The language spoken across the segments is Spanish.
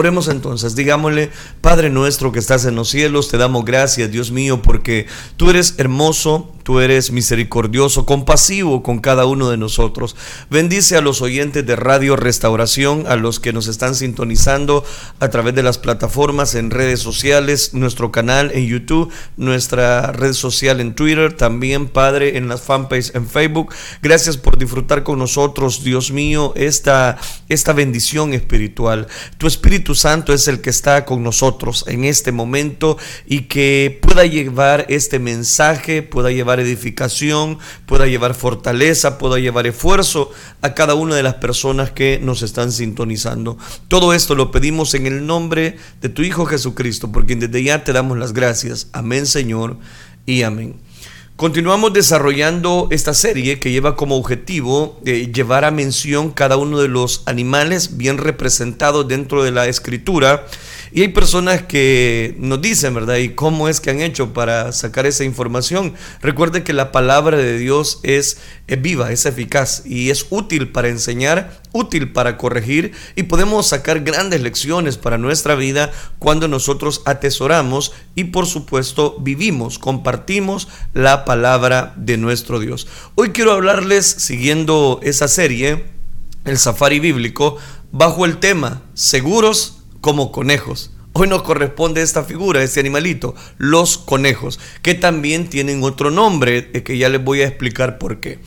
Oremos entonces, digámosle, Padre nuestro que estás en los cielos, te damos gracias, Dios mío, porque tú eres hermoso, tú eres misericordioso, compasivo con cada uno de nosotros. Bendice a los oyentes de Radio Restauración, a los que nos están sintonizando a través de las plataformas en redes sociales, nuestro canal en YouTube, nuestra red social en Twitter, también, Padre, en las fanpages en Facebook. Gracias por disfrutar con nosotros, Dios mío, esta, esta bendición espiritual. Tu Espíritu Santo es el que está con nosotros en este momento y que pueda llevar este mensaje, pueda llevar edificación, pueda llevar fortaleza, pueda llevar esfuerzo a cada una de las personas que nos están sintonizando. Todo esto lo pedimos en el nombre de tu Hijo Jesucristo, porque desde ya te damos las gracias. Amén, Señor, y amén. Continuamos desarrollando esta serie que lleva como objetivo eh, llevar a mención cada uno de los animales bien representados dentro de la escritura y hay personas que nos dicen, ¿verdad? ¿Y cómo es que han hecho para sacar esa información? Recuerde que la palabra de Dios es, viva, es eficaz y es útil para enseñar, útil para corregir y podemos sacar grandes lecciones para nuestra vida cuando nosotros atesoramos y por supuesto vivimos, compartimos la palabra de nuestro Dios. Hoy quiero hablarles, siguiendo esa serie, el safari bíblico, bajo el tema seguros como conejos. Hoy nos corresponde esta figura, este animalito, los conejos, que también tienen otro nombre, que ya les voy a explicar por qué.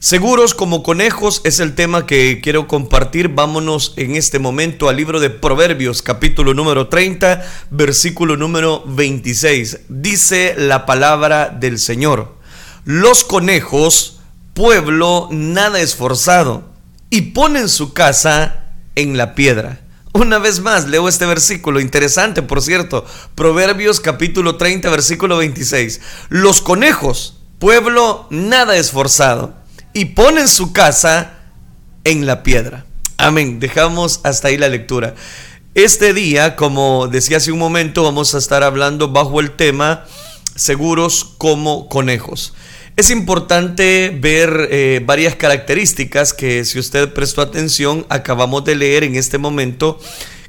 Seguros como conejos es el tema que quiero compartir. Vámonos en este momento al libro de Proverbios, capítulo número 30, versículo número 26. Dice la palabra del Señor. Los conejos, pueblo nada esforzado, y ponen su casa en la piedra. Una vez más, leo este versículo, interesante por cierto, Proverbios capítulo 30, versículo 26. Los conejos, pueblo nada esforzado, y ponen su casa en la piedra. Amén, dejamos hasta ahí la lectura. Este día, como decía hace un momento, vamos a estar hablando bajo el tema seguros como conejos. Es importante ver eh, varias características que si usted prestó atención acabamos de leer en este momento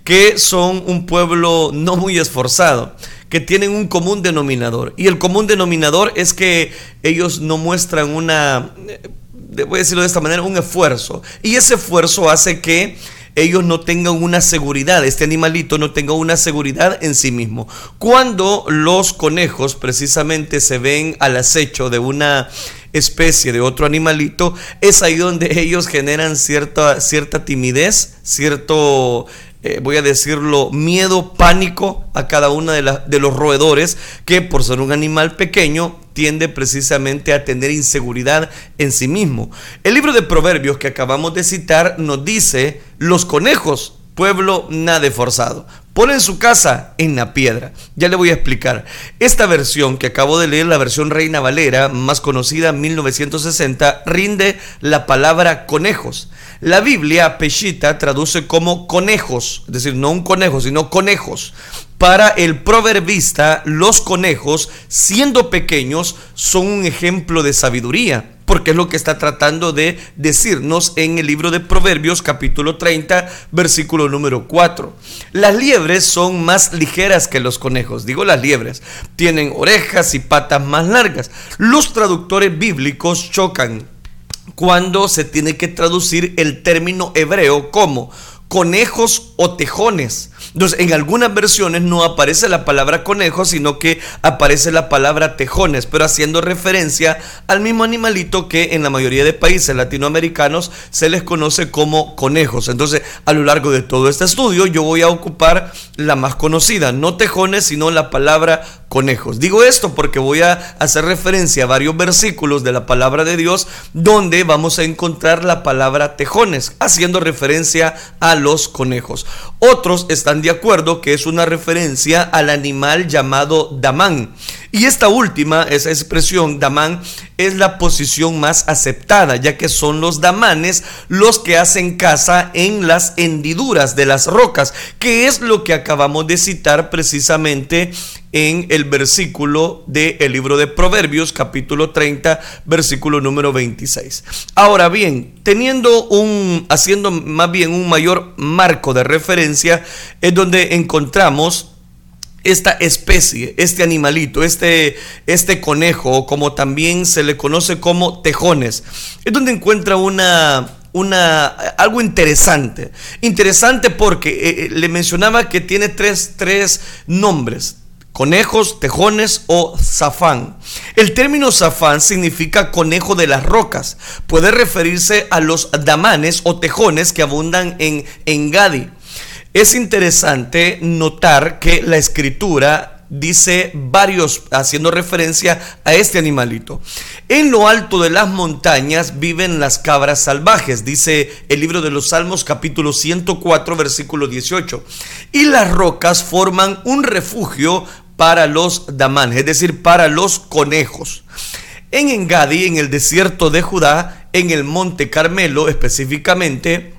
que son un pueblo no muy esforzado, que tienen un común denominador. Y el común denominador es que ellos no muestran una, eh, voy a decirlo de esta manera, un esfuerzo. Y ese esfuerzo hace que ellos no tengan una seguridad, este animalito no tenga una seguridad en sí mismo. Cuando los conejos precisamente se ven al acecho de una especie de otro animalito, es ahí donde ellos generan cierta, cierta timidez, cierto eh, voy a decirlo, miedo, pánico a cada uno de, de los roedores que por ser un animal pequeño tiende precisamente a tener inseguridad en sí mismo. El libro de Proverbios que acabamos de citar nos dice, los conejos, pueblo nada forzado, ponen su casa en la piedra. Ya le voy a explicar. Esta versión que acabo de leer, la versión Reina Valera, más conocida en 1960, rinde la palabra conejos. La Biblia Peshita traduce como conejos, es decir, no un conejo, sino conejos. Para el proverbista, los conejos, siendo pequeños, son un ejemplo de sabiduría porque es lo que está tratando de decirnos en el libro de Proverbios capítulo 30 versículo número 4. Las liebres son más ligeras que los conejos, digo las liebres, tienen orejas y patas más largas. Los traductores bíblicos chocan cuando se tiene que traducir el término hebreo como conejos o tejones. Entonces, en algunas versiones no aparece la palabra conejo, sino que aparece la palabra tejones, pero haciendo referencia al mismo animalito que en la mayoría de países latinoamericanos se les conoce como conejos. Entonces, a lo largo de todo este estudio, yo voy a ocupar la más conocida, no tejones, sino la palabra conejos. Digo esto porque voy a hacer referencia a varios versículos de la palabra de Dios donde vamos a encontrar la palabra tejones, haciendo referencia a los conejos. Otros están de acuerdo que es una referencia al animal llamado damán. Y esta última, esa expresión damán, es la posición más aceptada, ya que son los damanes los que hacen casa en las hendiduras de las rocas, que es lo que acabamos de citar precisamente en el versículo del libro de Proverbios, capítulo 30, versículo número 26. Ahora bien, teniendo un, haciendo más bien un mayor marco de referencia, es donde encontramos esta especie, este animalito, este, este conejo, como también se le conoce como tejones, es donde encuentra una, una, algo interesante. Interesante porque eh, eh, le mencionaba que tiene tres, tres nombres. Conejos, tejones o zafán. El término zafán significa conejo de las rocas. Puede referirse a los damanes o tejones que abundan en, en Gadi. Es interesante notar que la escritura dice varios haciendo referencia a este animalito. En lo alto de las montañas viven las cabras salvajes, dice el libro de los Salmos capítulo 104 versículo 18. Y las rocas forman un refugio para los damanes, es decir, para los conejos. En Engadi, en el desierto de Judá, en el monte Carmelo específicamente,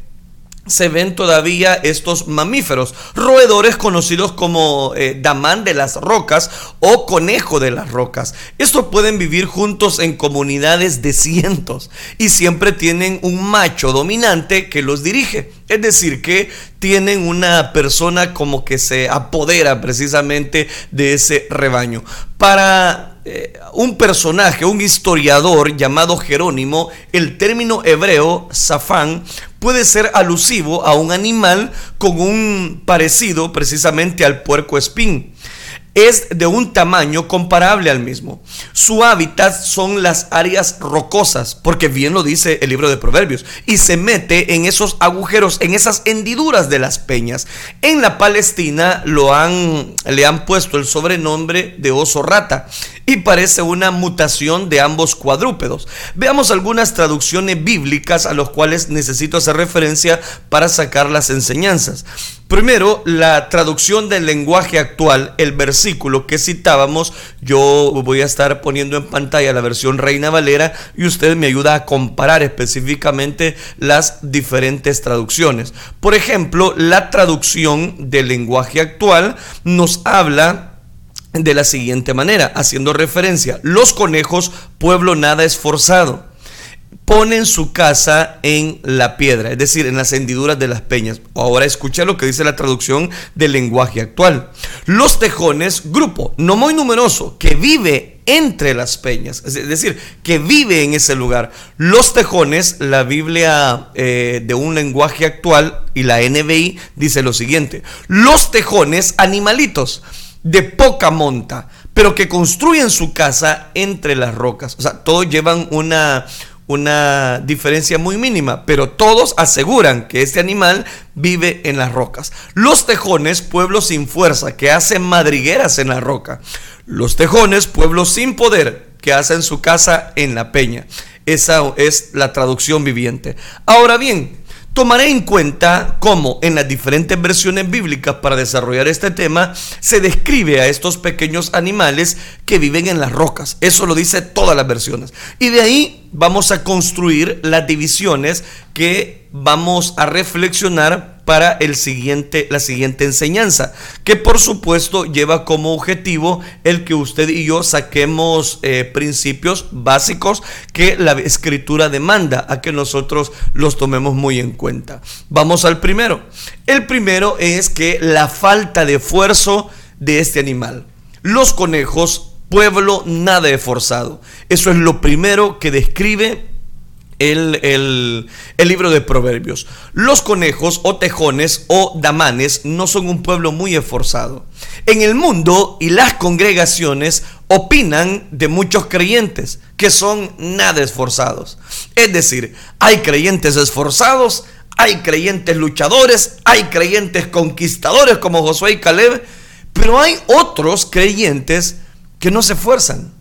se ven todavía estos mamíferos, roedores conocidos como eh, damán de las rocas o conejo de las rocas. Estos pueden vivir juntos en comunidades de cientos y siempre tienen un macho dominante que los dirige. Es decir, que tienen una persona como que se apodera precisamente de ese rebaño. Para eh, un personaje, un historiador llamado Jerónimo, el término hebreo zafán puede ser alusivo a un animal con un parecido precisamente al puerco espín es de un tamaño comparable al mismo. Su hábitat son las áreas rocosas, porque bien lo dice el libro de Proverbios, y se mete en esos agujeros, en esas hendiduras de las peñas. En la Palestina lo han, le han puesto el sobrenombre de oso rata y parece una mutación de ambos cuadrúpedos. Veamos algunas traducciones bíblicas a los cuales necesito hacer referencia para sacar las enseñanzas. Primero, la traducción del lenguaje actual, el versículo que citábamos, yo voy a estar poniendo en pantalla la versión Reina Valera y usted me ayuda a comparar específicamente las diferentes traducciones. Por ejemplo, la traducción del lenguaje actual nos habla de la siguiente manera, haciendo referencia, los conejos, pueblo nada esforzado ponen su casa en la piedra, es decir, en las hendiduras de las peñas. Ahora escucha lo que dice la traducción del lenguaje actual. Los tejones, grupo no muy numeroso, que vive entre las peñas, es decir, que vive en ese lugar. Los tejones, la Biblia eh, de un lenguaje actual y la NBI dice lo siguiente, los tejones, animalitos de poca monta, pero que construyen su casa entre las rocas. O sea, todos llevan una, una diferencia muy mínima, pero todos aseguran que este animal vive en las rocas. Los tejones, pueblos sin fuerza, que hacen madrigueras en la roca. Los tejones, pueblos sin poder, que hacen su casa en la peña. Esa es la traducción viviente. Ahora bien, Tomaré en cuenta cómo en las diferentes versiones bíblicas para desarrollar este tema se describe a estos pequeños animales que viven en las rocas. Eso lo dice todas las versiones. Y de ahí vamos a construir las divisiones que vamos a reflexionar para el siguiente, la siguiente enseñanza, que por supuesto lleva como objetivo el que usted y yo saquemos eh, principios básicos que la escritura demanda a que nosotros los tomemos muy en cuenta. Vamos al primero. El primero es que la falta de esfuerzo de este animal. Los conejos, pueblo nada esforzado. Eso es lo primero que describe el, libro de Proverbios. Los conejos o tejones o damanes no son un pueblo muy esforzado. En el mundo y las congregaciones opinan de muchos creyentes que son nada esforzados. Es decir, hay creyentes esforzados, hay creyentes luchadores, hay creyentes conquistadores como Josué y Caleb, pero hay otros creyentes que no se esfuerzan,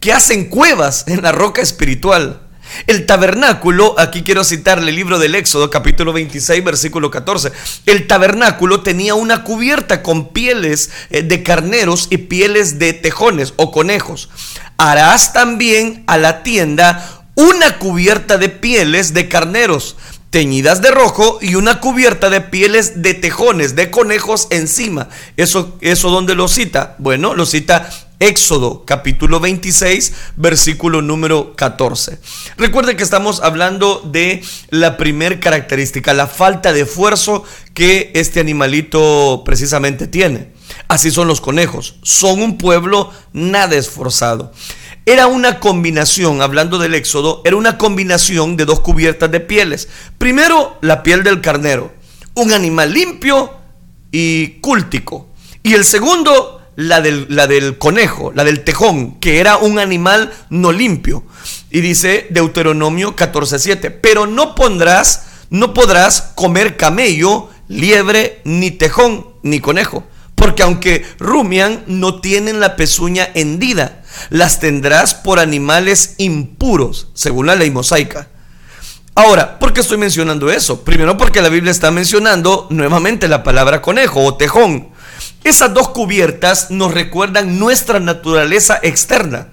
que hacen cuevas en la roca espiritual el tabernáculo, aquí quiero citarle el libro del Éxodo, capítulo 26, versículo 14. El tabernáculo tenía una cubierta con pieles eh, de carneros y pieles de tejones o conejos. Harás también a la tienda una cubierta de pieles de carneros teñidas de rojo y una cubierta de pieles de tejones, de conejos encima. ¿Eso, eso dónde lo cita? Bueno, lo cita Éxodo capítulo 26, versículo número 14. Recuerde que estamos hablando de la primer característica, la falta de esfuerzo que este animalito precisamente tiene. Así son los conejos, son un pueblo nada esforzado. Era una combinación, hablando del Éxodo, era una combinación de dos cubiertas de pieles. Primero, la piel del carnero, un animal limpio y cúltico. Y el segundo, la del, la del conejo, la del tejón, que era un animal no limpio. Y dice Deuteronomio 14:7, pero no pondrás, no podrás comer camello, liebre, ni tejón, ni conejo, porque aunque rumian, no tienen la pezuña hendida, las tendrás por animales impuros, según la ley mosaica. Ahora, ¿por qué estoy mencionando eso? Primero porque la Biblia está mencionando nuevamente la palabra conejo o tejón. Esas dos cubiertas nos recuerdan nuestra naturaleza externa,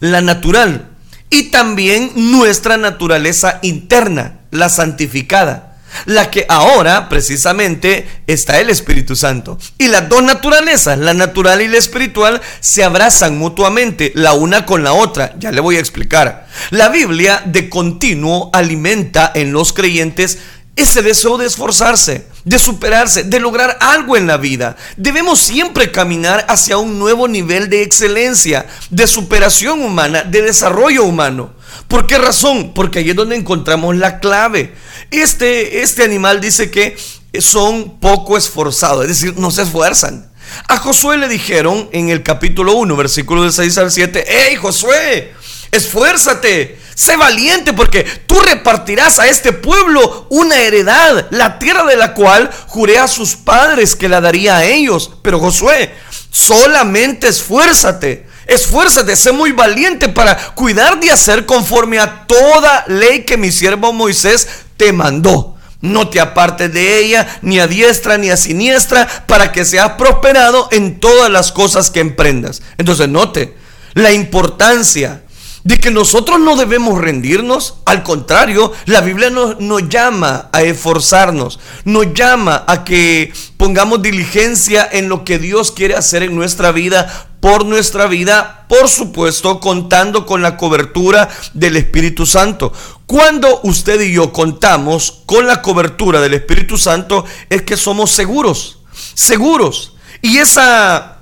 la natural, y también nuestra naturaleza interna, la santificada la que ahora precisamente está el Espíritu Santo. Y las dos naturalezas, la natural y la espiritual, se abrazan mutuamente, la una con la otra. Ya le voy a explicar. La Biblia de continuo alimenta en los creyentes ese deseo de esforzarse, de superarse, de lograr algo en la vida. Debemos siempre caminar hacia un nuevo nivel de excelencia, de superación humana, de desarrollo humano. ¿Por qué razón? Porque ahí es donde encontramos la clave. Este, este animal dice que son poco esforzados, es decir, no se esfuerzan. A Josué le dijeron en el capítulo 1, versículo del 6 al 7, ¡Hey Josué! Esfuérzate, sé valiente porque tú repartirás a este pueblo una heredad, la tierra de la cual juré a sus padres que la daría a ellos. Pero Josué, solamente esfuérzate, esfuérzate, sé muy valiente para cuidar de hacer conforme a toda ley que mi siervo Moisés te mandó. No te apartes de ella, ni a diestra ni a siniestra, para que seas prosperado en todas las cosas que emprendas. Entonces, note la importancia de que nosotros no debemos rendirnos. Al contrario, la Biblia nos, nos, llama a esforzarnos, nos llama a que pongamos diligencia en lo que Dios quiere hacer en nuestra vida, por nuestra vida, por supuesto, contando con la cobertura del Espíritu Santo. Cuando usted y yo contamos con la cobertura del Espíritu Santo, es que somos seguros, seguros. Y esa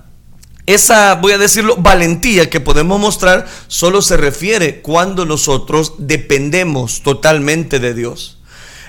esa, voy a decirlo, valentía que podemos mostrar solo se refiere cuando nosotros dependemos totalmente de Dios.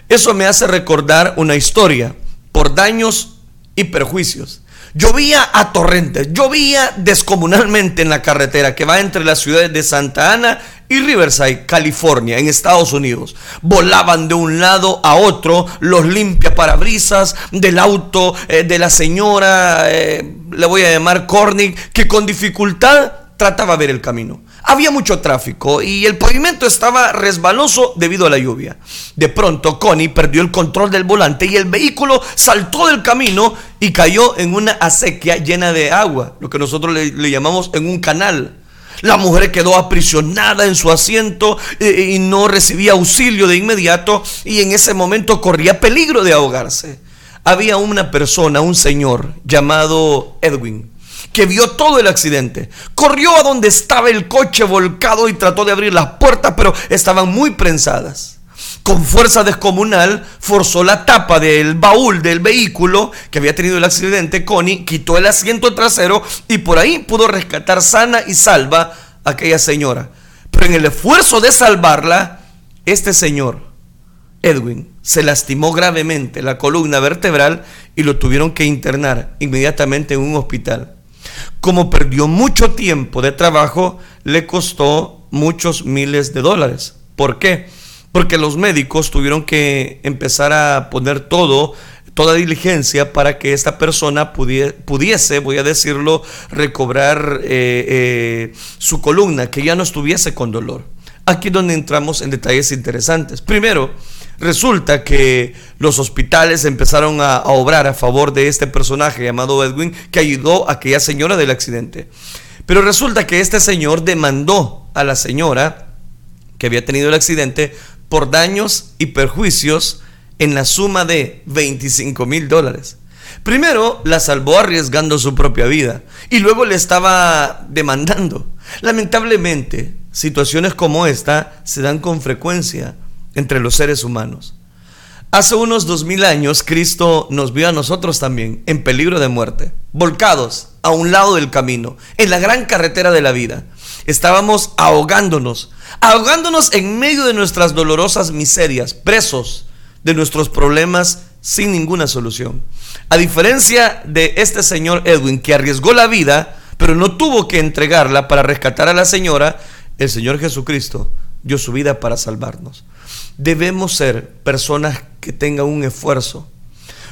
Eso me hace recordar una historia por daños y perjuicios. Llovía a torrentes, llovía descomunalmente en la carretera que va entre las ciudades de Santa Ana y Riverside, California, en Estados Unidos. Volaban de un lado a otro los limpia parabrisas del auto eh, de la señora, eh, le voy a llamar Cornick, que con dificultad trataba de ver el camino. Había mucho tráfico y el pavimento estaba resbaloso debido a la lluvia. De pronto, Connie perdió el control del volante y el vehículo saltó del camino y cayó en una acequia llena de agua, lo que nosotros le, llamamos en un canal. La mujer quedó aprisionada en su asiento eh, y no recibía auxilio de inmediato y en ese momento corría peligro de ahogarse. Había una persona, un señor llamado Edwin, que vio todo el accidente. Corrió a donde estaba el coche volcado y trató de abrir las puertas, pero estaban muy prensadas. Con fuerza descomunal, forzó la tapa del baúl del vehículo que había tenido el accidente. Connie quitó el asiento trasero y por ahí pudo rescatar sana y salva a aquella señora. Pero en el esfuerzo de salvarla, este señor, Edwin, se lastimó gravemente la columna vertebral y lo tuvieron que internar inmediatamente en un hospital. Como perdió mucho tiempo de trabajo, le costó muchos miles de dólares. ¿Por qué? Porque los médicos tuvieron que empezar a poner todo, toda diligencia para que esta persona pudiese, voy a decirlo, recobrar eh, eh, su columna, que ya no estuviese con dolor. Aquí es donde entramos en detalles interesantes. Primero, Resulta que los hospitales empezaron a, obrar a favor de este personaje llamado Edwin que ayudó a aquella señora del accidente. Pero resulta que este señor demandó a la señora que había tenido el accidente por daños y perjuicios en la suma de 25 mil dólares. Primero la salvó arriesgando su propia vida y luego le estaba demandando. Lamentablemente, situaciones como esta se dan con frecuencia entre los seres humanos. Hace unos dos mil años Cristo nos vio a nosotros también en peligro de muerte, volcados a un lado del camino, en la gran carretera de la vida. Estábamos ahogándonos, ahogándonos en medio de nuestras dolorosas miserias, presos de nuestros problemas sin ninguna solución. A diferencia de este señor Edwin que arriesgó la vida, pero no tuvo que entregarla para rescatar a la señora, el Señor Jesucristo dio su vida para salvarnos. Debemos ser personas que tengan un esfuerzo.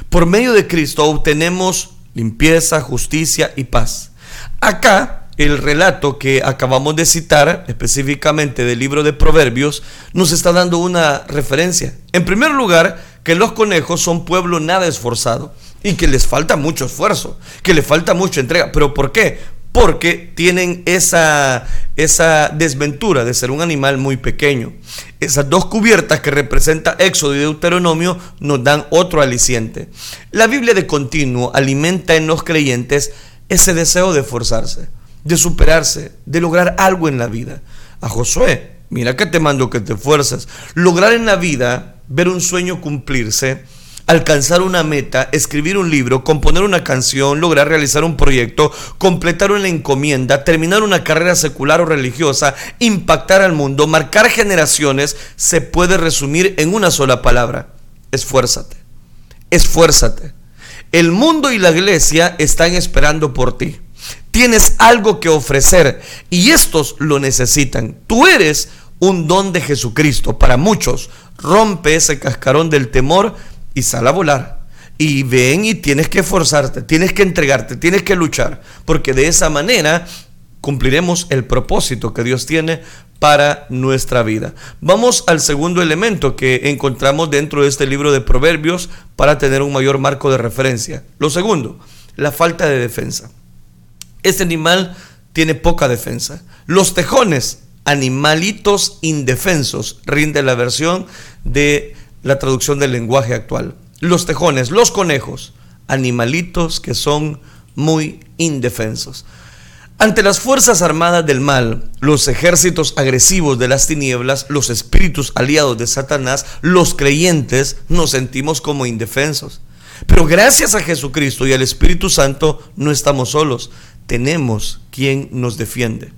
Por medio de Cristo obtenemos limpieza, justicia y paz. Acá el relato que acabamos de citar, específicamente del libro de Proverbios, nos está dando una referencia. En primer lugar, que los conejos son pueblo nada esforzado y que les falta mucho esfuerzo, que les falta mucha entrega. ¿Pero por qué? Porque tienen esa, esa desventura de ser un animal muy pequeño. Esas dos cubiertas que representa Éxodo y Deuteronomio nos dan otro aliciente. La Biblia de continuo alimenta en los creyentes ese deseo de esforzarse, de superarse, de lograr algo en la vida. A Josué, mira que te mando que te esfuerces. Lograr en la vida, ver un sueño cumplirse, alcanzar una meta, escribir un libro, componer una canción, lograr realizar un proyecto, completar una encomienda, terminar una carrera secular o religiosa, impactar al mundo, marcar generaciones, se puede resumir en una sola palabra. Esfuérzate. Esfuérzate. El mundo y la iglesia están esperando por ti. Tienes algo que ofrecer y estos lo necesitan. Tú eres un don de Jesucristo. Para muchos, rompe ese cascarón del temor y sal a volar. Y ven y tienes que esforzarte, tienes que entregarte, tienes que luchar, porque de esa manera cumpliremos el propósito que Dios tiene para nuestra vida. Vamos al segundo elemento que encontramos dentro de este libro de Proverbios para tener un mayor marco de referencia. Lo segundo, la falta de defensa. Este animal tiene poca defensa. Los tejones, animalitos indefensos, rinde la versión de la traducción del lenguaje actual. Los tejones, los conejos, animalitos que son muy indefensos. Ante las fuerzas armadas del mal, los ejércitos agresivos de las tinieblas, los espíritus aliados de Satanás, los creyentes nos sentimos como indefensos. Pero gracias a Jesucristo y al Espíritu Santo no estamos solos, tenemos quien nos defiende.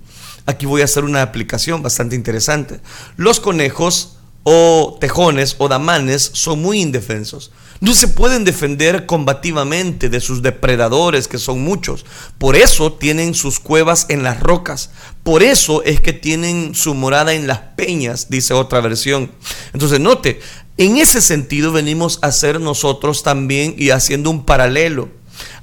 Aquí voy a hacer una aplicación bastante interesante. Los conejos o tejones o damanes son muy indefensos. No se pueden defender combativamente de sus depredadores, que son muchos. Por eso tienen sus cuevas en las rocas. Por eso es que tienen su morada en las peñas, dice otra versión. Entonces, note, en ese sentido venimos a ser nosotros también y haciendo un paralelo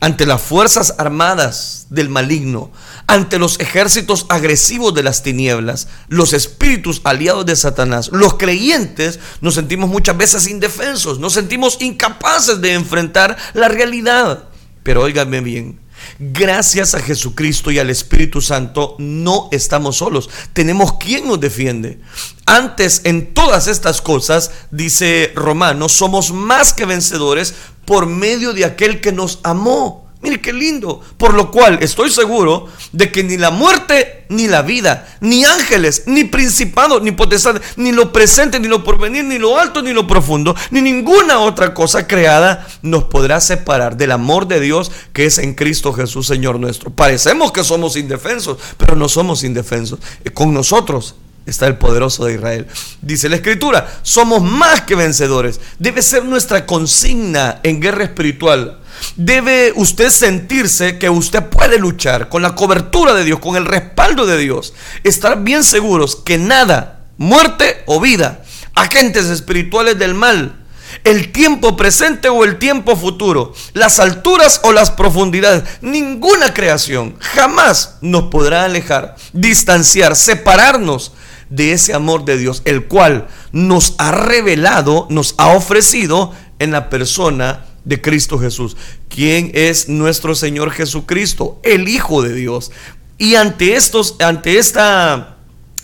ante las fuerzas armadas del maligno, ante los ejércitos agresivos de las tinieblas, los espíritus aliados de Satanás, los creyentes nos sentimos muchas veces indefensos, nos sentimos incapaces de enfrentar la realidad. Pero óigame bien, Gracias a Jesucristo y al Espíritu Santo no estamos solos. Tenemos quien nos defiende. Antes en todas estas cosas, dice Romanos, somos más que vencedores por medio de aquel que nos amó. Mire qué lindo. Por lo cual estoy seguro de que ni la muerte, ni la vida, ni ángeles, ni principados, ni potestades, ni lo presente, ni lo porvenir, ni lo alto, ni lo profundo, ni ninguna otra cosa creada nos podrá separar del amor de Dios que es en Cristo Jesús, Señor nuestro. Parecemos que somos indefensos, pero no somos indefensos. Con nosotros está el poderoso de Israel. Dice la escritura, somos más que vencedores. Debe ser nuestra consigna en guerra espiritual debe usted sentirse que usted puede luchar con la cobertura de Dios, con el respaldo de Dios. Estar bien seguros que nada, muerte o vida, agentes espirituales del mal, el tiempo presente o el tiempo futuro, las alturas o las profundidades, ninguna creación jamás nos podrá alejar, distanciar, separarnos de ese amor de Dios, el cual nos ha revelado, nos ha ofrecido en la persona de Cristo Jesús. ¿Quién es nuestro Señor Jesucristo? El Hijo de Dios. Y ante estos, ante esta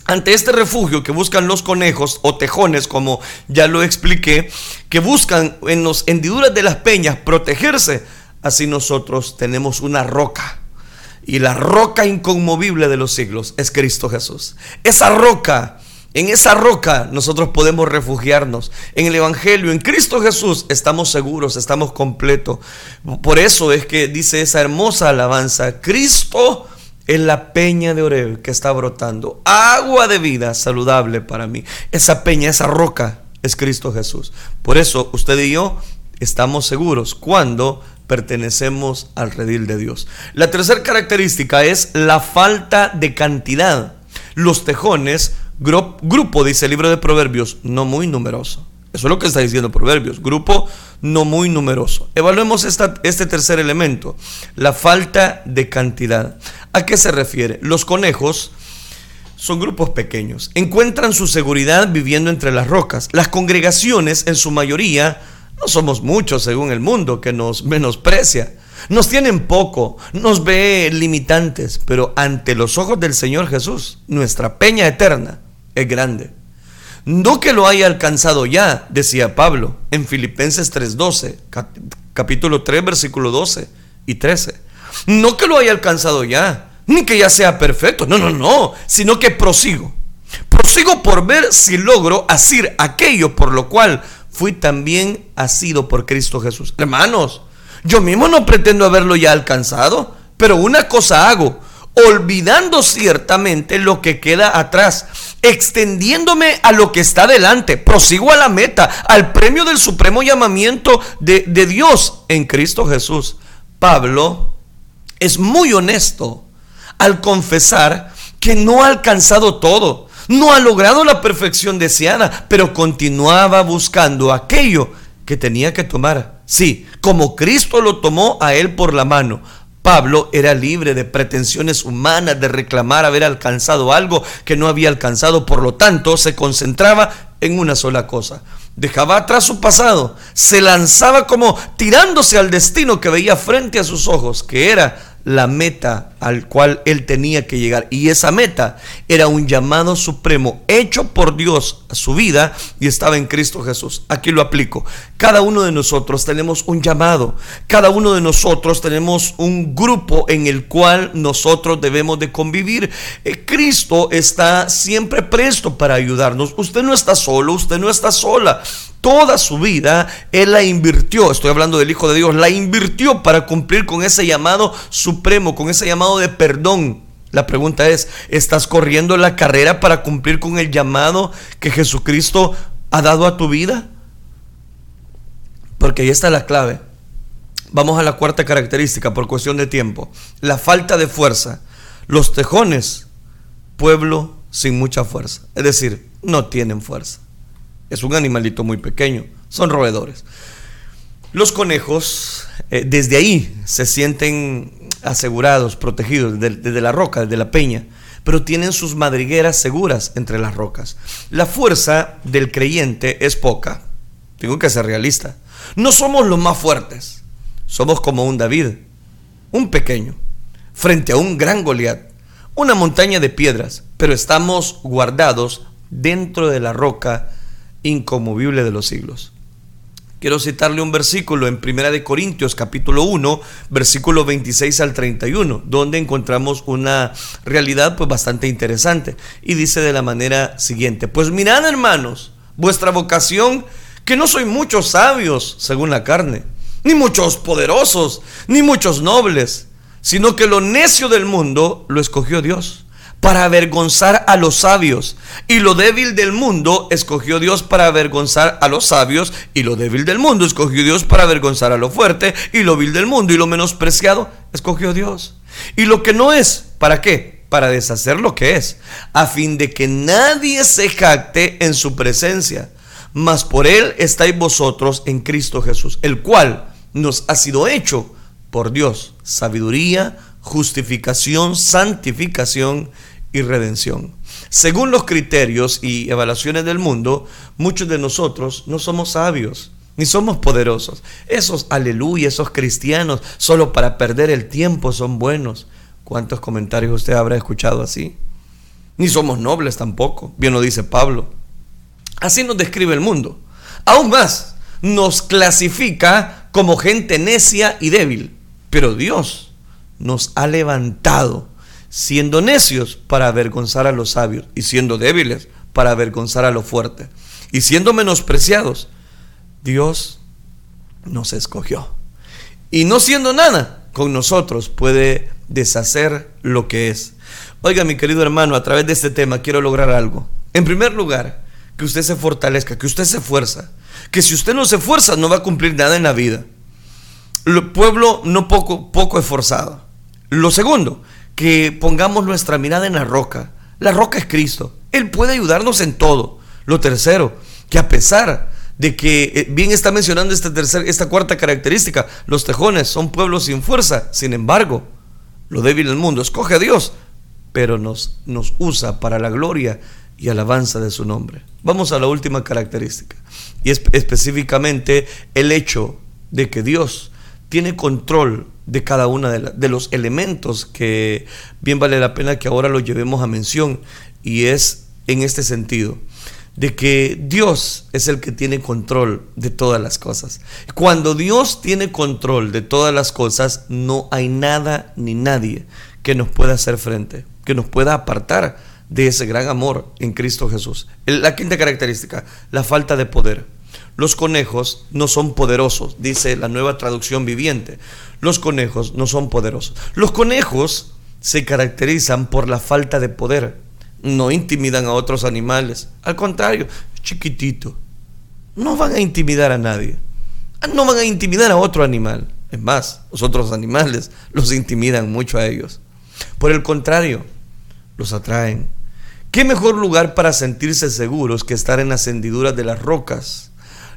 ante este refugio que buscan los conejos o tejones, como ya lo expliqué, que buscan en las hendiduras de las peñas protegerse, así nosotros tenemos una roca. Y la roca inconmovible de los siglos es Cristo Jesús. Esa roca, en esa roca nosotros podemos refugiarnos. En el Evangelio, en Cristo Jesús, estamos seguros, estamos completos. Por eso es que dice esa hermosa alabanza, Cristo es la peña de Oreb que está brotando. Agua de vida saludable para mí. Esa peña, esa roca es Cristo Jesús. Por eso usted y yo estamos seguros cuando pertenecemos al redil de Dios. La tercera característica es la falta de cantidad. Los tejones, grupo, dice el libro de Proverbios, no muy numeroso. Eso es lo que está diciendo Proverbios, grupo no muy numeroso. Evaluemos este tercer elemento, la falta de cantidad. ¿A qué se refiere? Los conejos son grupos pequeños, encuentran su seguridad viviendo entre las rocas. Las congregaciones, en su mayoría, no somos muchos según el mundo que nos menosprecia. Nos tienen poco, nos ve limitantes, pero ante los ojos del Señor Jesús, nuestra peña eterna es grande. No que lo haya alcanzado ya, decía Pablo en Filipenses 3:12, capítulo 3, versículo 12 y 13. No que lo haya alcanzado ya, ni que ya sea perfecto, no, no, no, sino que prosigo. Prosigo por ver si logro asir aquello por lo cual fui también asido por Cristo Jesús. Hermanos, yo mismo no pretendo haberlo ya alcanzado, pero una cosa hago, olvidando ciertamente lo que queda atrás, extendiéndome a lo que está delante, prosigo a la meta, al premio del supremo llamamiento de, de Dios en Cristo Jesús. Pablo es muy honesto al confesar que no ha alcanzado todo, no ha logrado la perfección deseada, pero continuaba buscando aquello que tenía que tomar. Sí, como Cristo lo tomó a él por la mano, Pablo era libre de pretensiones humanas, de reclamar haber alcanzado algo que no había alcanzado, por lo tanto se concentraba en una sola cosa. Dejaba atrás su pasado, se lanzaba como tirándose al destino que veía frente a sus ojos, que era la meta al cual él tenía que llegar. Y esa meta era un llamado supremo hecho por Dios a su vida y estaba en Cristo Jesús. Aquí lo aplico. Cada uno de nosotros tenemos un llamado. Cada uno de nosotros tenemos un grupo en el cual nosotros debemos de convivir. Eh, Cristo está siempre presto para ayudarnos. Usted no está solo, usted no está sola. Toda su vida Él la invirtió, estoy hablando del Hijo de Dios, la invirtió para cumplir con ese llamado supremo, con ese llamado de perdón. La pregunta es, ¿estás corriendo la carrera para cumplir con el llamado que Jesucristo ha dado a tu vida? Porque ahí está la clave. Vamos a la cuarta característica por cuestión de tiempo. La falta de fuerza. Los tejones, pueblo sin mucha fuerza. Es decir, no tienen fuerza. Es un animalito muy pequeño. Son roedores. Los conejos, eh, desde ahí se sienten asegurados, protegidos, desde, la roca, desde la peña, pero tienen sus madrigueras seguras entre las rocas. La fuerza del creyente es poca. Tengo que ser realista. No somos los más fuertes. Somos como un David, un pequeño, frente a un gran Goliat, una montaña de piedras, pero estamos guardados dentro de la roca inconmovible de los siglos. Quiero citarle un versículo en Primera de Corintios capítulo 1, versículo 26 al 31, donde encontramos una realidad pues bastante interesante. Y dice de la manera siguiente: Pues mirad, hermanos, vuestra vocación que no soy muchos sabios según la carne, ni muchos poderosos, ni muchos nobles, sino que lo necio del mundo lo escogió Dios para avergonzar a los sabios. Y lo débil del mundo escogió Dios para avergonzar a los sabios. Y lo débil del mundo escogió Dios para avergonzar a lo fuerte. Y lo vil del mundo y lo menospreciado escogió Dios. Y lo que no es, ¿para qué? Para deshacer lo que es. A fin de que nadie se jacte en su presencia. Mas por él estáis vosotros en Cristo Jesús, el cual nos ha sido hecho por Dios sabiduría, justificación, santificación y redención. Según los criterios y evaluaciones del mundo, muchos de nosotros no somos sabios ni somos poderosos. Esos aleluya, esos cristianos, solo para perder el tiempo son buenos. ¿Cuántos comentarios usted habrá escuchado así? ni somos nobles tampoco, bien lo dice Pablo. Así nos describe el mundo. Aún más, nos clasifica como gente necia y débil. Pero Dios nos ha levantado siendo necios para avergonzar a los sabios y siendo débiles para avergonzar a los fuertes y siendo menospreciados. Dios nos escogió. Y no siendo nada con nosotros puede deshacer lo que es. Oiga, mi querido hermano, a través de este tema quiero lograr algo. En primer lugar, que usted se fortalezca, que usted se fuerza. Que si usted no se esfuerza, no va a cumplir nada en la vida. El pueblo no poco, poco esforzado. Lo segundo, que pongamos nuestra mirada en la roca. La roca es Cristo. Él puede ayudarnos en todo. Lo tercero, que a pesar de que eh, bien está mencionando esta, esta cuarta característica, los tejones son pueblos sin fuerza. Sin embargo, lo débil del mundo escoge a Dios pero nos, nos usa para la gloria y alabanza de su nombre. Vamos a la última característica, y es específicamente el hecho de que Dios tiene control de cada uno de, de, los elementos que bien vale la pena que ahora lo llevemos a mención, y es en este sentido de que Dios es el que tiene control de todas las cosas. Cuando Dios tiene control de todas las cosas, no hay nada ni nadie que nos pueda hacer frente que nos pueda apartar de ese gran amor en Cristo Jesús. La quinta característica, la falta de poder. Los conejos no son poderosos, dice la nueva traducción viviente. Los conejos no son poderosos. Los conejos se caracterizan por la falta de poder. No intimidan a otros animales. Al contrario, chiquitito. No van a intimidar a nadie. No van a intimidar a otro animal. Es más, los otros animales los intimidan mucho a ellos. Por el contrario, los atraen. ¿Qué mejor lugar para sentirse seguros que estar en las hendiduras de las rocas?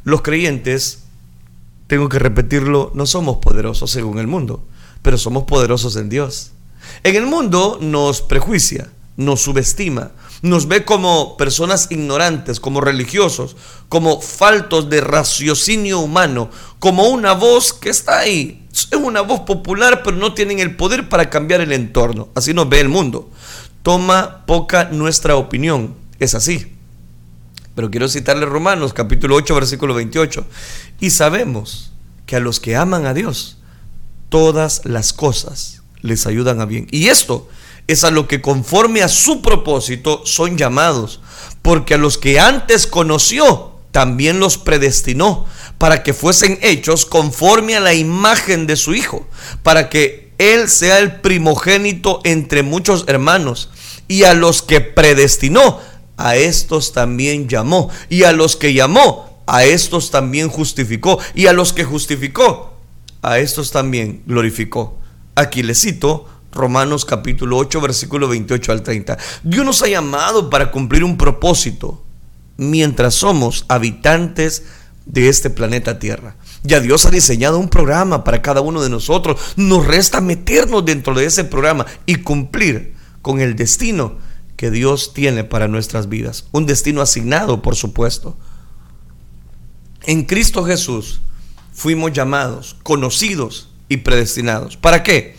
Los creyentes, tengo que repetirlo, no somos poderosos según el mundo, pero somos poderosos en Dios. En el mundo nos prejuicia, nos subestima, nos ve como personas ignorantes, como religiosos, como faltos de raciocinio humano, como una voz que está ahí. Es una voz popular, pero no tienen el poder para cambiar el entorno. Así nos ve el mundo toma poca nuestra opinión. Es así. Pero quiero citarle Romanos capítulo 8 versículo 28. Y sabemos que a los que aman a Dios, todas las cosas les ayudan a bien. Y esto es a lo que conforme a su propósito son llamados. Porque a los que antes conoció, también los predestinó para que fuesen hechos conforme a la imagen de su Hijo, para que él sea el primogénito entre muchos hermanos. Y a los que predestinó, a estos también llamó. Y a los que llamó, a estos también justificó. Y a los que justificó, a estos también glorificó. Aquí le cito Romanos capítulo 8, versículo 28 al 30. Dios nos ha llamado para cumplir un propósito mientras somos habitantes de este planeta Tierra. Ya Dios ha diseñado un programa para cada uno de nosotros. Nos resta meternos dentro de ese programa y cumplir con el destino que Dios tiene para nuestras vidas. Un destino asignado, por supuesto. En Cristo Jesús fuimos llamados, conocidos y predestinados. ¿Para qué?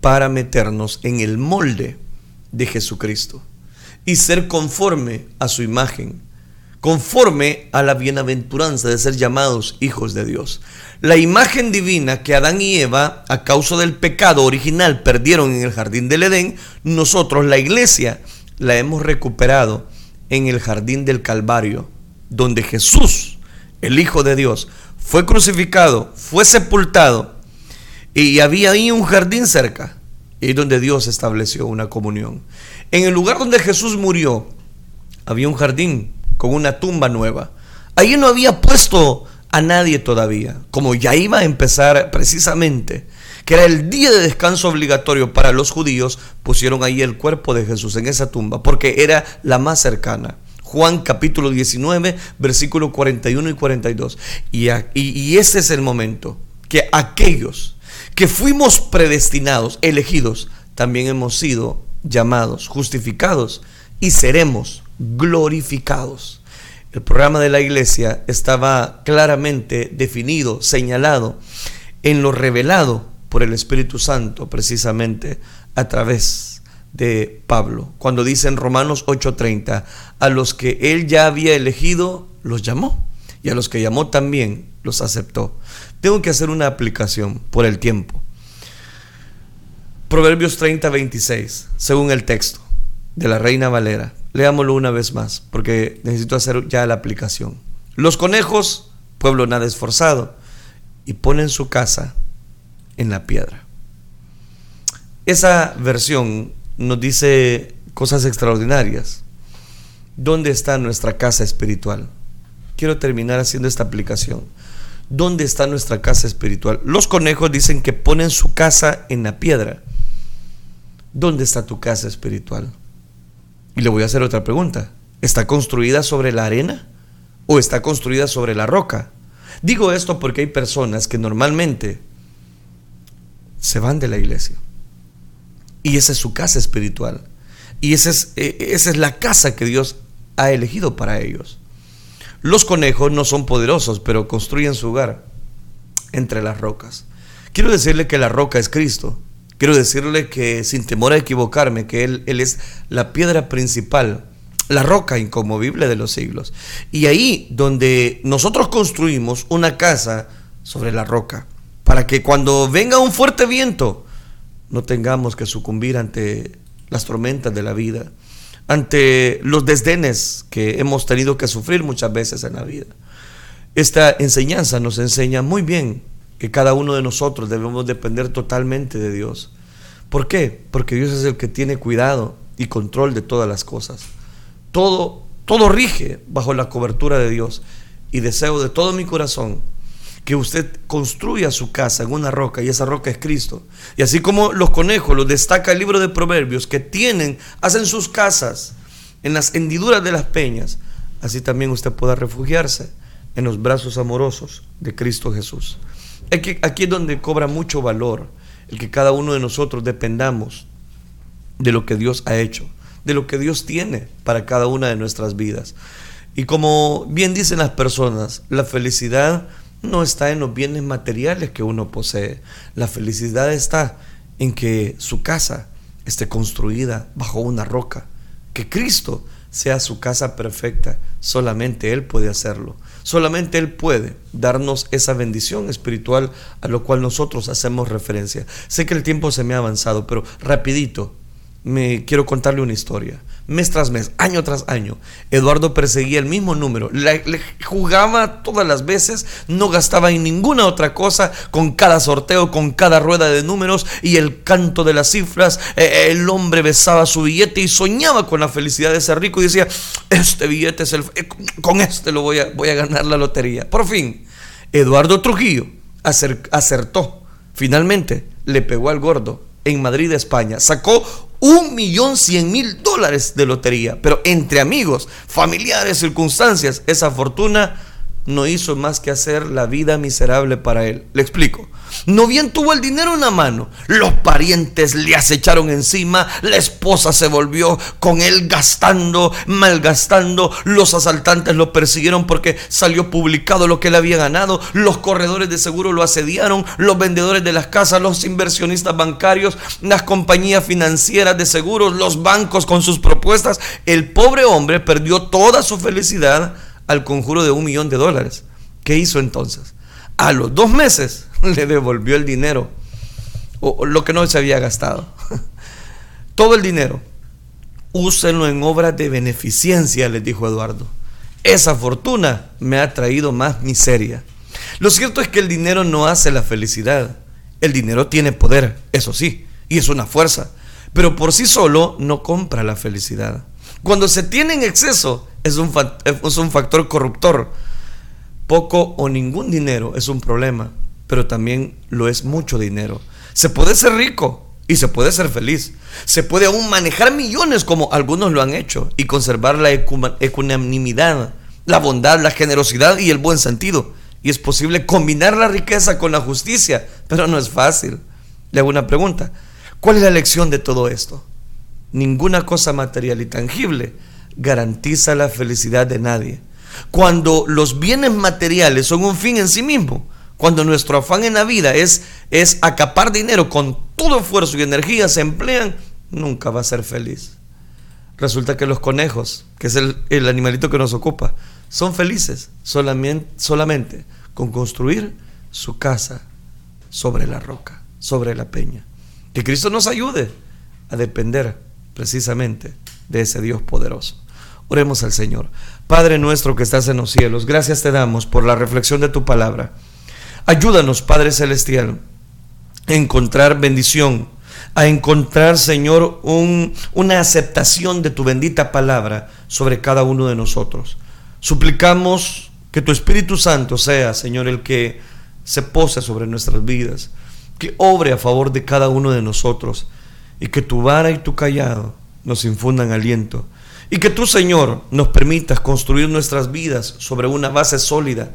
Para meternos en el molde de Jesucristo y ser conforme a su imagen conforme a la bienaventuranza de ser llamados hijos de Dios. La imagen divina que Adán y Eva, a causa del pecado original, perdieron en el jardín del Edén, nosotros, la iglesia, la hemos recuperado en el jardín del Calvario, donde Jesús, el Hijo de Dios, fue crucificado, fue sepultado, y había ahí un jardín cerca, y donde Dios estableció una comunión. En el lugar donde Jesús murió, había un jardín con una tumba nueva. Allí no había puesto a nadie todavía, como ya iba a empezar precisamente, que era el día de descanso obligatorio para los judíos, pusieron ahí el cuerpo de Jesús en esa tumba, porque era la más cercana. Juan capítulo 19, versículo 41 y 42. Y, y, y ese es el momento que aquellos que fuimos predestinados, elegidos, también hemos sido llamados, justificados y seremos glorificados. El programa de la iglesia estaba claramente definido, señalado en lo revelado por el Espíritu Santo, precisamente a través de Pablo, cuando dice en Romanos 8:30, a los que él ya había elegido, los llamó, y a los que llamó también los aceptó. Tengo que hacer una aplicación por el tiempo. Proverbios 30:26, según el texto de la Reina Valera. Leámoslo una vez más, porque necesito hacer ya la aplicación. Los conejos, pueblo nada esforzado, y ponen su casa en la piedra. Esa versión nos dice cosas extraordinarias. ¿Dónde está nuestra casa espiritual? Quiero terminar haciendo esta aplicación. ¿Dónde está nuestra casa espiritual? Los conejos dicen que ponen su casa en la piedra. ¿Dónde está tu casa espiritual? Y le voy a hacer otra pregunta. ¿Está construida sobre la arena o está construida sobre la roca? Digo esto porque hay personas que normalmente se van de la iglesia. Y esa es su casa espiritual. Y esa es, e, esa es la casa que Dios ha elegido para ellos. Los conejos no son poderosos, pero construyen su hogar entre las rocas. Quiero decirle que la roca es Cristo. Quiero decirle que sin temor a equivocarme, que Él, Él es la piedra principal, la roca inconmovible de los siglos. Y ahí donde nosotros construimos una casa sobre la roca, para que cuando venga un fuerte viento, no tengamos que sucumbir ante las tormentas de la vida, ante los desdenes que hemos tenido que sufrir muchas veces en la vida. Esta enseñanza nos enseña muy bien que cada uno de nosotros debemos depender totalmente de Dios. ¿Por qué? Porque Dios es el que tiene cuidado y control de todas las cosas. Todo, todo rige bajo la cobertura de Dios. Y deseo de todo mi corazón que usted construya su casa en una roca y esa roca es Cristo. Y así como los conejos, lo destaca el libro de Proverbios, que tienen, hacen sus casas en las hendiduras de las peñas, así también usted pueda refugiarse en los brazos amorosos de Cristo Jesús. Aquí, aquí es donde cobra mucho valor que cada uno de nosotros dependamos de lo que Dios ha hecho, de lo que Dios tiene para cada una de nuestras vidas. Y como bien dicen las personas, la felicidad no está en los bienes materiales que uno posee. La felicidad está en que su casa esté construida bajo una roca, que Cristo sea su casa perfecta. Solamente Él puede hacerlo. Solamente Él puede darnos esa bendición espiritual a lo cual nosotros hacemos referencia. Sé que el tiempo se me ha avanzado, pero rapidito me quiero contarle una historia mes tras mes, año tras año. Eduardo perseguía el mismo número, le, jugaba todas las veces, no gastaba en ninguna otra cosa, con cada sorteo, con cada rueda de números y el canto de las cifras. Eh, el hombre besaba su billete y soñaba con la felicidad de ser rico y decía, este billete es el... Eh, con este lo voy a, voy a ganar la lotería. Por fin, Eduardo Trujillo acertó, finalmente le pegó al gordo en Madrid, España. Sacó un millón cien mil dólares de lotería. Pero entre amigos, familiares, circunstancias, esa fortuna no hizo más que hacer la vida miserable para él. Le explico. No bien tuvo el dinero en la mano, los parientes le acecharon encima, la esposa se volvió con él gastando, malgastando, los asaltantes lo persiguieron porque salió publicado lo que él había ganado, los corredores de seguro lo asediaron, los vendedores de las casas, los inversionistas bancarios, las compañías financieras de seguros, los bancos con sus propuestas. El pobre hombre perdió toda su felicidad al conjuro de un millón de dólares. ¿Qué hizo entonces? A los dos meses le devolvió el dinero, o lo que no se había gastado. Todo el dinero, úsenlo en obras de beneficencia, les dijo Eduardo. Esa fortuna me ha traído más miseria. Lo cierto es que el dinero no hace la felicidad. El dinero tiene poder, eso sí, y es una fuerza, pero por sí solo no compra la felicidad. Cuando se tiene en exceso, es un, es un factor corruptor. Poco o ningún dinero es un problema, pero también lo es mucho dinero. Se puede ser rico y se puede ser feliz. Se puede aún manejar millones como algunos lo han hecho y conservar la ecuanimidad, la bondad, la generosidad y el buen sentido. Y es posible combinar la riqueza con la justicia, pero no es fácil. Le hago una pregunta. ¿Cuál es la lección de todo esto? Ninguna cosa material y tangible garantiza la felicidad de nadie. Cuando los bienes materiales son un fin en sí mismo, cuando nuestro afán en la vida es, es acapar dinero con todo esfuerzo y energía se emplean, nunca va a ser feliz. Resulta que los conejos, que es el, animalito que nos ocupa, son felices solamente, solamente con construir su casa sobre la roca, sobre la peña. Que Cristo nos ayude a depender precisamente de ese Dios poderoso. Oremos al Señor. Padre nuestro que estás en los cielos, gracias te damos por la reflexión de tu palabra. Ayúdanos, Padre Celestial, a encontrar bendición, a encontrar, Señor, una aceptación de tu bendita palabra sobre cada uno de nosotros. Suplicamos que tu Espíritu Santo sea, Señor, el que se pose sobre nuestras vidas, que obre a favor de cada uno de nosotros y que tu vara y tu callado nos infundan aliento. Y que tú, Señor, nos permitas construir nuestras vidas sobre una base sólida,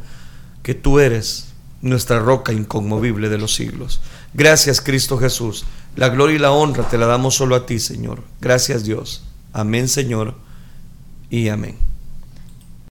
que tú eres nuestra roca inconmovible de los siglos. Gracias Cristo Jesús. La gloria y la honra te la damos solo a ti, Señor. Gracias Dios. Amén, Señor. Y amén.